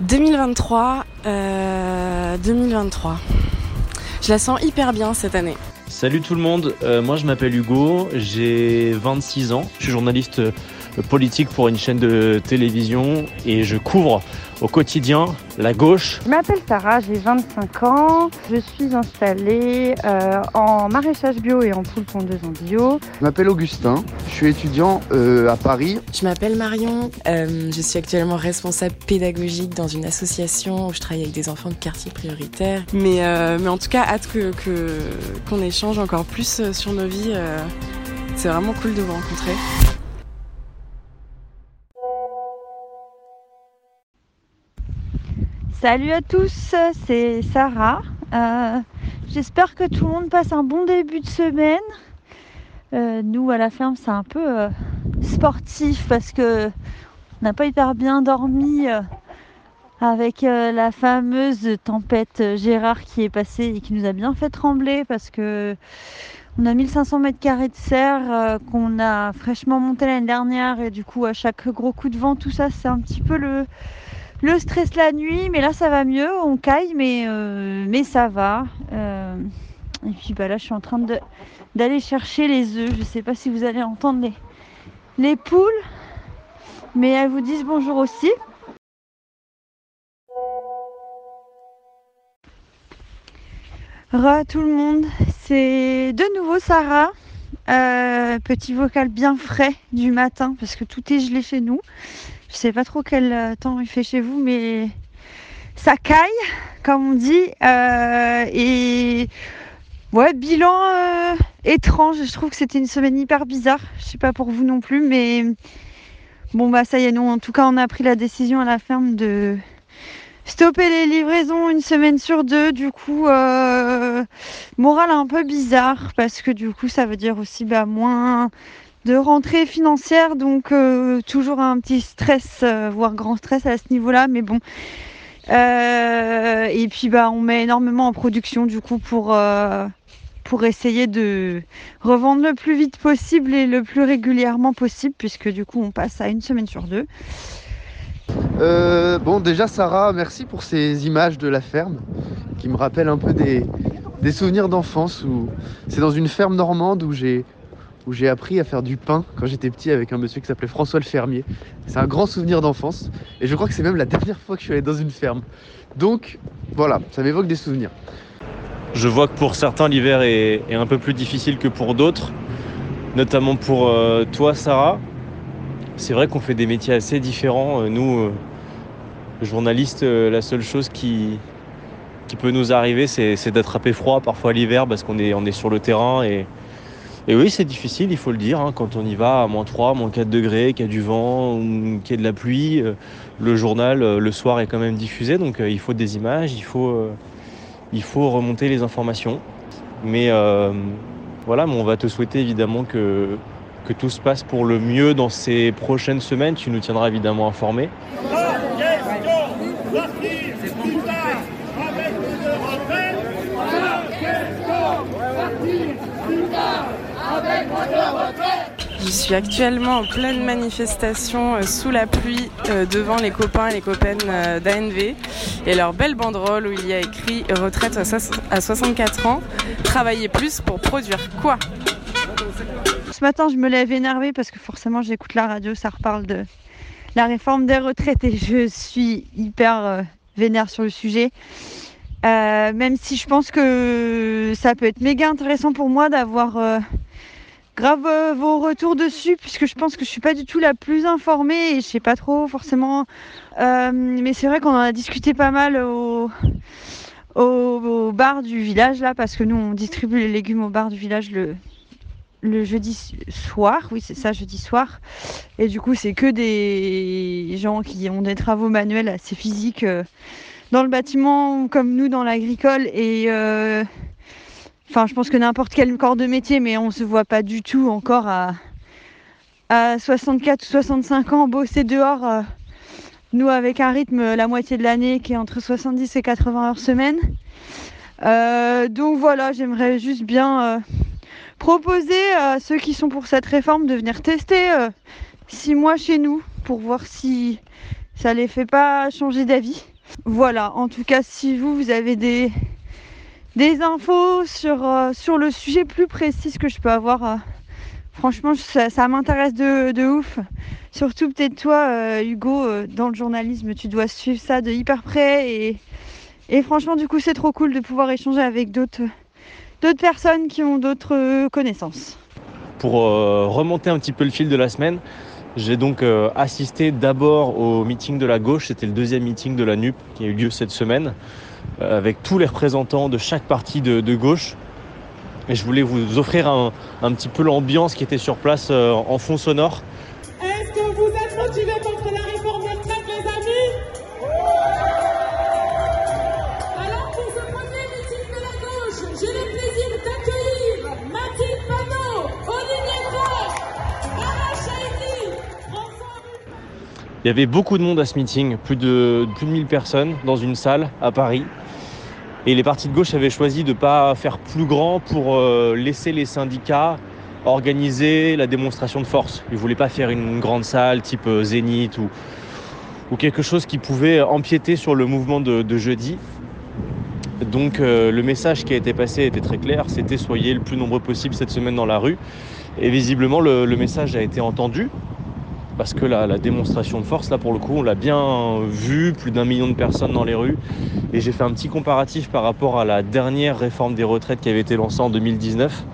2023, 2023. Je la sens hyper bien cette année. Salut tout le monde, euh, moi je m'appelle Hugo, j'ai 26 ans, je suis journaliste politique pour une chaîne de télévision et je couvre au quotidien la gauche. Je m'appelle Sarah, j'ai 25 ans. Je suis installée euh, en maraîchage bio et en poule pondeuse en bio. Je m'appelle Augustin, je suis étudiant euh, à Paris. Je m'appelle Marion, euh, je suis actuellement responsable pédagogique dans une association où je travaille avec des enfants de quartier prioritaire. Mais, mais en tout cas, hâte qu'on que, qu'on échange encore plus sur nos vies. C'est vraiment cool de vous rencontrer. Salut à tous, c'est Sarah. Euh, j'espère que tout le monde passe un bon début de semaine. Euh, nous à la ferme c'est un peu euh, sportif parce que on n'a pas hyper bien dormi avec la fameuse tempête Gérard qui est passée et qui nous a bien fait trembler parce que on a 1500 mètres carrés de serre qu'on a fraîchement monté l'année dernière et du coup à chaque gros coup de vent tout ça c'est un petit peu le le stress la nuit, mais là ça va mieux, on caille, mais, euh, ça va. Euh, et puis bah là je suis en train d'aller chercher les œufs. Je sais pas si vous allez entendre les, les poules, mais elles vous disent bonjour aussi. Re tout le monde, c'est de nouveau Sarah. Euh, petit vocal bien frais du matin parce que tout est gelé chez nous. Je sais pas trop quel euh, temps il fait chez vous, mais ça caille, comme on dit. Euh, et ouais, bilan euh, étrange. Je trouve que c'était une semaine hyper bizarre. Je sais pas pour vous non plus, mais bon bah ça y est, nous en tout cas on a pris la décision à la ferme de stopper les livraisons une semaine sur deux. Du coup, morale un peu bizarre parce que du coup ça veut dire aussi bah moins de rentrée financière, donc euh, toujours un petit stress, euh, voire grand stress à ce niveau-là, mais bon. Euh, et puis bah on met énormément en production du coup pour essayer de revendre le plus vite possible et le plus régulièrement possible, puisque du coup on passe à une semaine sur deux. bon déjà Sarah, merci pour ces images de la ferme qui me rappellent un peu des, des souvenirs d'enfance où c'est dans une ferme normande où j'ai où j'ai appris à faire du pain quand j'étais petit avec un monsieur qui s'appelait François le fermier. C'est un grand souvenir d'enfance et je crois que c'est même la dernière fois que je suis allé dans une ferme. Donc voilà, ça m'évoque des souvenirs. Je vois que pour certains l'hiver est, un peu plus difficile que pour d'autres, notamment pour euh, toi Sarah. C'est vrai qu'on fait des métiers assez différents. Euh, nous, euh, journalistes, la seule chose qui, peut nous arriver, c'est d'attraper froid parfois l'hiver parce qu'on est, est sur le terrain et, et oui, c'est difficile, il faut le dire, hein, quand on y va à moins 3, moins 4 degrés, qu'il y a du vent, qu'il y a de la pluie, euh, le journal euh, le soir est quand même diffusé, donc euh, il faut des images, il faut, il faut remonter les informations. Mais voilà, on va te souhaiter évidemment que, que tout se passe pour le mieux dans ces prochaines semaines. Tu nous tiendras évidemment informés. Je suis actuellement en pleine manifestation euh, sous la pluie euh, devant les copains et les copaines euh, d'ANV et leur belle banderole où il y a écrit retraite à 64 ans, travailler plus pour produire quoi? Ce matin, je me lève énervée parce que forcément, j'écoute la radio, ça reparle de la réforme des retraites et je suis hyper vénère sur le sujet. même si je pense que ça peut être méga intéressant pour moi d'avoir grave euh, vos retours dessus puisque je pense que je suis pas du tout la plus informée et je sais pas trop forcément. Euh, mais c'est vrai qu'on en a discuté pas mal au, bar du village là parce que nous on distribue les légumes au bar du village le, le jeudi soir, oui c'est ça, jeudi soir. Et du coup c'est que des gens qui ont des travaux manuels assez physiques euh, dans le bâtiment comme nous dans l'agricole et Enfin, je pense que n'importe quel corps de métier, mais on se voit pas du tout encore à, à 64 ou 65 ans bosser dehors. Euh, nous, avec un rythme la moitié de l'année qui est entre 70 et 80 heures semaine. Euh, donc voilà, j'aimerais juste bien euh, proposer à ceux qui sont pour cette réforme de venir tester six mois chez nous pour voir si ça les fait pas changer d'avis. Voilà, en tout cas, si vous, vous avez des, des infos sur, euh, sur le sujet plus précis que je peux avoir, euh, franchement, ça, m'intéresse de, ouf. Surtout peut-être toi, euh, Hugo, dans le journalisme, tu dois suivre ça de hyper près. Et, et franchement, du coup, c'est trop cool de pouvoir échanger avec d'autres personnes qui ont d'autres connaissances. Pour remonter un petit peu le fil de la semaine, j'ai donc assisté d'abord au meeting de la gauche, c'était le deuxième meeting de la NUP qui a eu lieu cette semaine. Euh, avec tous les représentants de chaque parti de, gauche. Et je voulais vous offrir un, petit peu l'ambiance qui était sur place euh, en fond sonore. Est-ce que vous êtes motivés contre la réforme des retraites, les amis? Alors pour ce premier meeting de la gauche, j'ai le plaisir d'accueillir Mathilde Panot, Olivier Faure, Mara François Il y avait beaucoup de monde à ce meeting, plus de, plus de 1000 personnes dans une salle à Paris. Et les partis de gauche avaient choisi de ne pas faire plus grand pour euh, laisser les syndicats organiser la démonstration de force. Ils ne voulaient pas faire une grande salle type euh, Zénith ou, quelque chose qui pouvait empiéter sur le mouvement de, jeudi. Donc euh, le message qui a été passé était très clair, c'était soyez le plus nombreux possible cette semaine dans la rue. Et visiblement le message a été entendu parce que la, démonstration de force, là pour le coup, on l'a bien vu, plus d'un million de personnes dans les rues. Et j'ai fait un petit comparatif par rapport à la dernière réforme des retraites qui avait été lancée en 2019.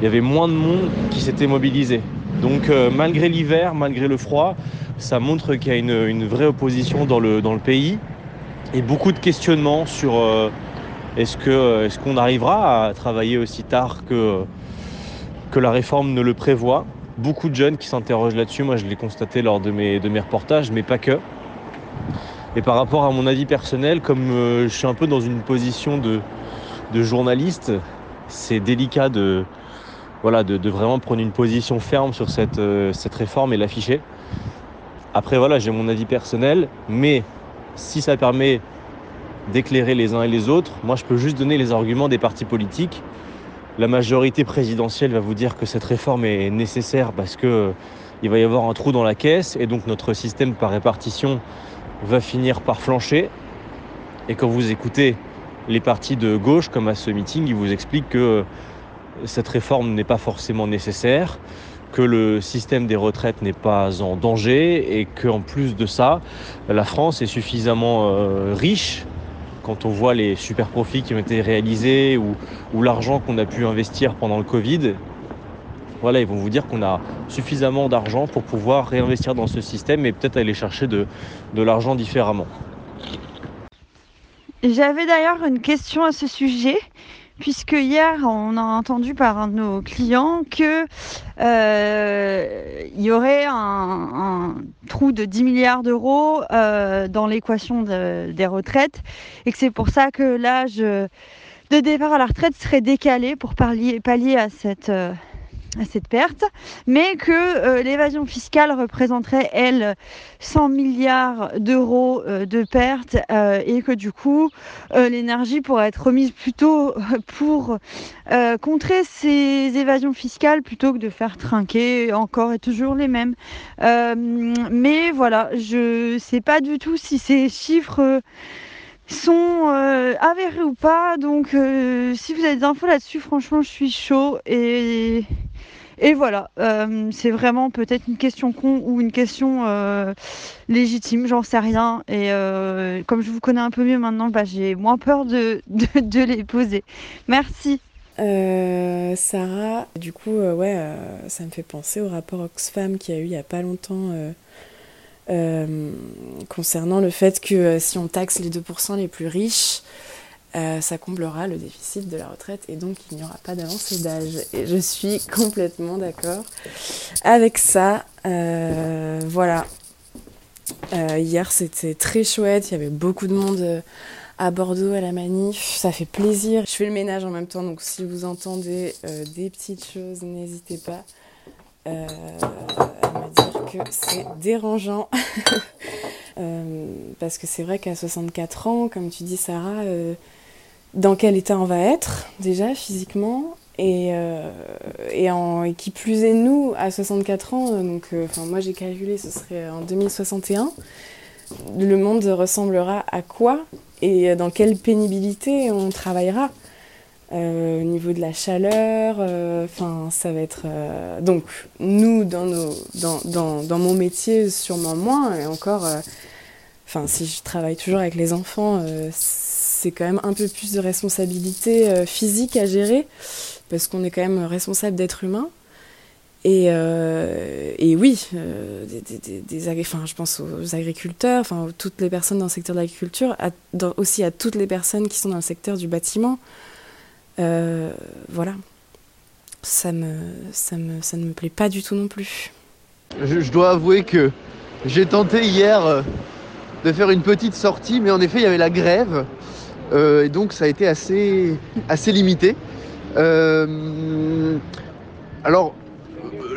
Il y avait moins de monde qui s'était mobilisé. Donc euh, malgré l'hiver, malgré le froid, ça montre qu'il y a une, vraie opposition dans le, pays et beaucoup de questionnements sur euh, est-ce qu'on arrivera à travailler aussi tard que la réforme ne le prévoit beaucoup de jeunes qui s'interrogent là-dessus. Moi, je l'ai constaté lors de mes, reportages, mais pas que. Et par rapport à mon avis personnel, comme euh, je suis un peu dans une position de, journaliste, c'est délicat de, voilà, de, vraiment prendre une position ferme sur euh, cette réforme et l'afficher. Après, voilà, j'ai mon avis personnel, mais si ça permet d'éclairer les uns et les autres, moi, je peux juste donner les arguments des partis politiques la majorité présidentielle va vous dire que cette réforme est nécessaire parce qu'il euh, va y avoir un trou dans la caisse et donc notre système par répartition va finir par flancher. Et quand vous écoutez les partis de gauche, comme à ce meeting, ils vous expliquent que euh, cette réforme n'est pas forcément nécessaire, que le système des retraites n'est pas en danger et qu'en plus de ça, la France est suffisamment euh, riche quand on voit les super profits qui ont été réalisés ou, l'argent qu'on a pu investir pendant le Covid, voilà, ils vont vous dire qu'on a suffisamment d'argent pour pouvoir réinvestir dans ce système et peut-être aller chercher de, de l'argent différemment. J'avais d'ailleurs une question à ce sujet puisque hier on a entendu par un de nos clients que euh, il y aurait un, trou de 10 milliards d'euros euh, dans l'équation des retraites et que c'est pour ça que l'âge de départ à la retraite serait décalé pour pallier, pallier à cette euh, à cette perte, mais que euh, l'évasion fiscale représenterait, elle, 100 milliards d'euros euh, de pertes euh, et que du coup, l'énergie pourrait être remise plutôt pour contrer ces évasions fiscales plutôt que de faire trinquer encore et toujours les mêmes. mais voilà, je ne sais pas du tout si ces chiffres sont avérés ou pas. Donc, si vous avez des infos là-dessus, franchement, je suis chaud et et voilà, euh, c'est vraiment peut-être une question con ou une question euh, légitime, j'en sais rien. Et euh, comme je vous connais un peu mieux maintenant, bah, j'ai moins peur de, de, les poser. Merci. Sarah, du coup, ouais, ça me fait penser au rapport Oxfam qui a eu il n'y a pas longtemps concernant le fait que si on taxe les 2% les plus riches, euh, ça comblera le déficit de la retraite et donc il n'y aura pas d'avancée d'âge. Et je suis complètement d'accord avec ça. Euh, voilà. Euh, hier c'était très chouette, il y avait beaucoup de monde à Bordeaux à la manif, ça fait plaisir. Je fais le ménage en même temps, donc si vous entendez des petites choses, n'hésitez pas à me dire que c'est dérangeant. parce que c'est vrai qu'à 64 ans, comme tu dis Sarah, dans quel état on va être déjà physiquement et, euh, et, qui plus est nous à 64 ans, donc euh, moi j'ai calculé ce serait en 2061. le monde ressemblera à quoi et dans quelle pénibilité on travaillera? Euh, au niveau de la chaleur, euh, enfin ça va être euh, donc nous dans nos dans, dans, mon métier sûrement moins et encore enfin si je travaille toujours avec les enfants c'est quand même un peu plus de responsabilité physique à gérer parce qu'on est quand même responsable d'être humain et, et oui des, des, des, enfin, je pense aux agriculteurs enfin toutes les personnes dans le secteur de l'agriculture aussi à toutes les personnes qui sont dans le secteur du bâtiment euh, voilà, ça, me, ça, me, ça ne me plaît pas du tout non plus. Je, dois avouer que j'ai tenté hier euh, de faire une petite sortie, mais en effet, il y avait la grève. Euh, et donc, ça a été assez, limité. Alors,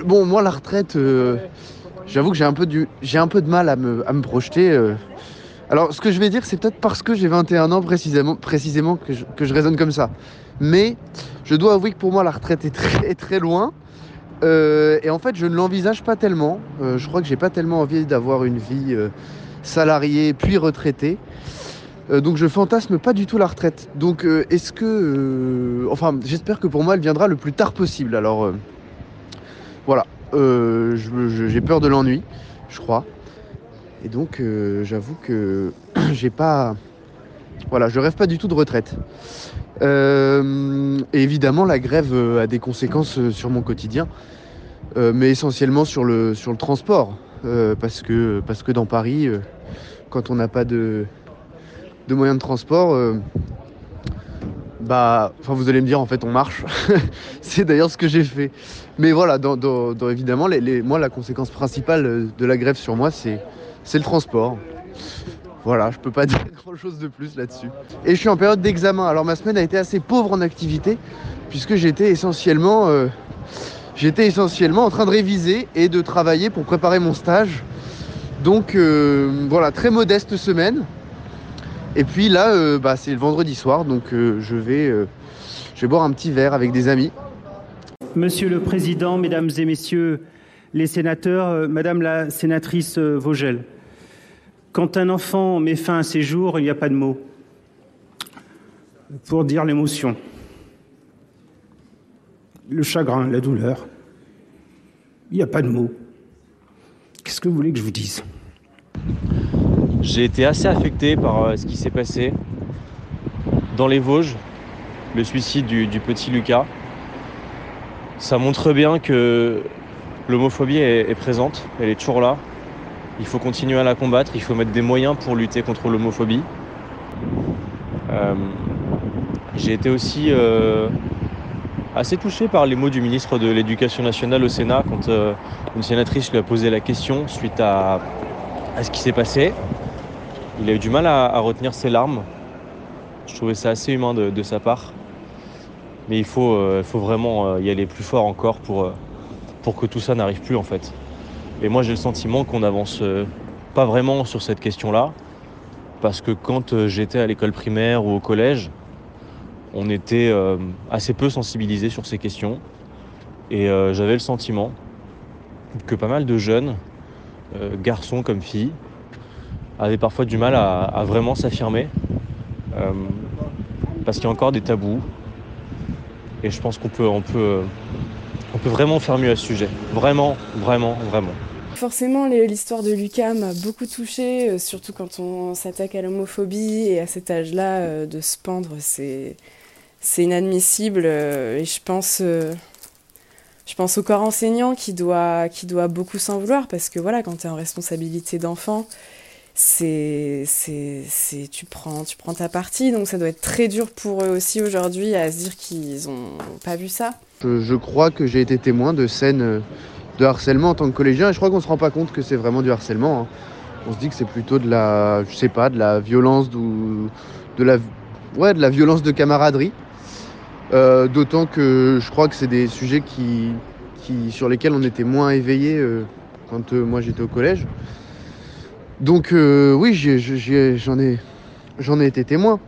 bon, moi, la retraite, j'avoue que j'ai un, peu de mal à me, projeter. Alors, ce que je vais dire, c'est peut-être parce que j'ai 21 ans précisément, que je raisonne comme ça. Mais je dois avouer que pour moi, la retraite est très, très loin. Euh, et en fait, je ne l'envisage pas tellement. Euh, je crois que j'ai pas tellement envie d'avoir une vie euh, salariée puis retraitée. Donc je fantasme pas du tout la retraite. Donc est-ce que... enfin, j'espère que pour moi, elle viendra le plus tard possible. Alors voilà. J'ai peur de l'ennui, je crois. Et donc j'avoue que j'ai pas... Voilà, je rêve pas du tout de retraite. Euh, et évidemment, la grève euh, a des conséquences euh, sur mon quotidien, euh, mais essentiellement sur le, transport. Euh, parce, que, dans Paris, euh, quand on n'a pas de, moyens de transport, euh, bah, vous allez me dire, en fait, on marche. C'est d'ailleurs ce que j'ai fait. Mais voilà, évidemment, moi, la conséquence principale euh, de la grève sur moi, c'est le transport. Voilà, je peux pas dire grand chose de plus là-dessus. Et je suis en période d'examen. Alors ma semaine a été assez pauvre en activité puisque j'étais essentiellement, euh, en train de réviser et de travailler pour préparer mon stage. Donc euh, voilà, très modeste semaine. Et puis là, euh, bah, c'est le vendredi soir, donc je vais, je vais boire un petit verre avec des amis. Monsieur le Président, Mesdames et Messieurs les sénateurs, Madame la sénatrice Vogel, quand un enfant met fin à ses jours, il n'y a pas de mots pour dire l'émotion, le chagrin, la douleur. Il n'y a pas de mots. Qu'est-ce que vous voulez que je vous dise? J'ai été assez affecté par euh, ce qui s'est passé dans les Vosges, le suicide du, petit Lucas. Ça montre bien que l'homophobie est présente, elle est toujours là. Il faut continuer à la combattre, il faut mettre des moyens pour lutter contre l'homophobie. Euh, J'ai été aussi euh, assez touché par les mots du ministre de l'Éducation nationale au Sénat quand euh, une sénatrice lui a posé la question suite à, ce qui s'est passé. Il a eu du mal à, retenir ses larmes. Je trouvais ça assez humain de, sa part. Mais il faut, vraiment y aller plus fort encore pour que tout ça n'arrive plus en fait. Et moi j'ai le sentiment qu'on n'avance euh, pas vraiment sur cette question-là. Parce que quand euh, j'étais à l'école primaire ou au collège, on était euh, assez peu sensibilisé sur ces questions. Et j'avais le sentiment que pas mal de jeunes, garçons comme filles, avaient parfois du mal à, vraiment s'affirmer. parce qu'il y a encore des tabous. Et je pense qu'on peut, on peut, on peut vraiment faire mieux à ce sujet. Vraiment, vraiment, vraiment. Forcément, l'histoire de Lucas m'a beaucoup touchée, euh, surtout quand on s'attaque à l'homophobie et à cet âge-là, euh, de se pendre, c'est inadmissible. euh, Et je pense, au corps enseignant qui doit, beaucoup s'en vouloir parce que voilà, quand tu es en responsabilité d'enfant, c'est, tu prends, tu prends ta partie, donc ça doit être très dur pour eux aussi aujourd'hui à se dire qu'ils ont pas vu ça. Je, crois que j'ai été témoin de scènes de harcèlement en tant que collégien et je crois qu'on se rend pas compte que c'est vraiment du harcèlement. hein. On se dit que c'est plutôt de la, je sais pas, de la violence, ou de la, ouais, de la violence de camaraderie. Euh, D'autant que je crois que c'est des sujets qui, qui, sur lesquels on était moins éveillé euh, quand euh, moi j'étais au collège. Donc oui, j'en ai, j'en ai été témoin.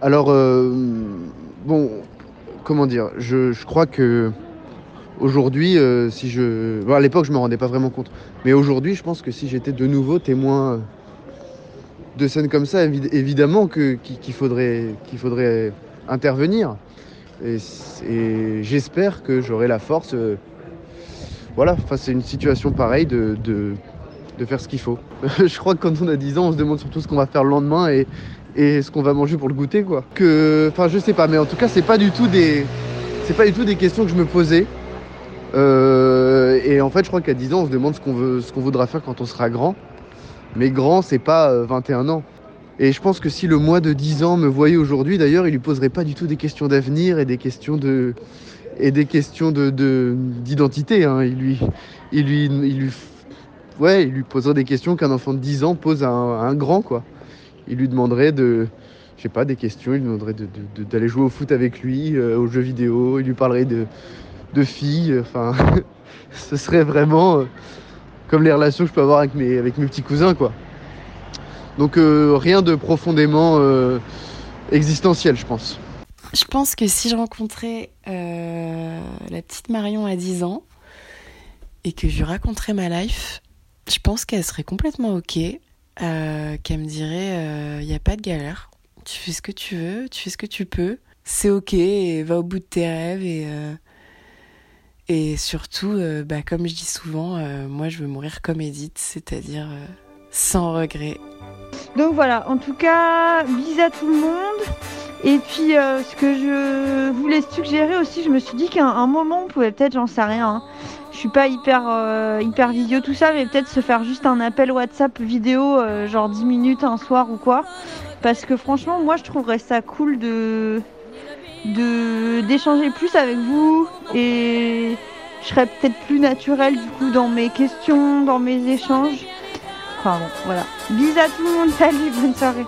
Alors bon, comment dire, je, je crois que aujourd'hui, euh, si je, bon, à l'époque, je me rendais pas vraiment compte, mais aujourd'hui, je pense que si j'étais de nouveau témoin de scènes comme ça, évi- évidemment qu'il faudrait, faudrait intervenir. Et, j'espère que j'aurai la force, euh, voilà, face à une situation pareille, de, de, faire ce qu'il faut. Je crois que quand on a 10 ans, on se demande surtout ce qu'on va faire le lendemain et, et ce qu'on va manger pour le goûter, quoi. Enfin, je sais pas, mais en tout cas, c'est pas du tout des, c'est pas du tout des questions que je me posais. Euh, et en fait, je crois qu'à 10 ans, on se demande ce qu'on veut, ce qu'on voudra faire quand on sera grand. Mais grand, c'est pas euh, 21 ans. Et je pense que si le moi de 10 ans me voyait aujourd'hui, d'ailleurs, il lui poserait pas du tout des questions d'avenir et des questions de et des questions de de- d'identité. hein. Il lui, il lui, ouais, il lui poserait des questions qu'un enfant de 10 ans pose à un, grand, quoi. Il lui demanderait de, je sais pas, des questions. Il lui demanderait de- de- de- d'aller jouer au foot avec lui, euh, aux jeux vidéo. Il lui parlerait de de filles. Enfin, ce serait vraiment euh, comme les relations que je peux avoir avec mes, petits cousins, quoi. Donc euh, rien de profondément euh, existentiel, je pense. Je pense que si je rencontrais la petite Marion à 10 ans et que je lui raconterais ma life, je pense qu'elle serait complètement ok, qu'elle me dirait il n'y a pas de galère, tu fais ce que tu veux, tu fais ce que tu peux, c'est ok, et va au bout de tes rêves et, et surtout, euh, bah, comme je dis souvent, euh, moi je veux mourir comme Edith, c'est-à-dire euh, sans regret. Donc voilà, en tout cas, bisous à tout le monde. Et puis, ce que je voulais suggérer aussi, je me suis dit qu'à un moment, on pouvait peut-être, j'en sais rien, hein. je suis pas hyper, hyper vidéo, tout ça, mais peut-être se faire juste un appel WhatsApp vidéo, genre 10 minutes un soir ou quoi. Parce que franchement, moi, je trouverais ça cool de de d'échanger plus avec vous et je serais peut-être plus naturelle du coup dans mes questions, dans mes échanges. Enfin bon, voilà. Bisous à tout le monde, salut, bonne soirée.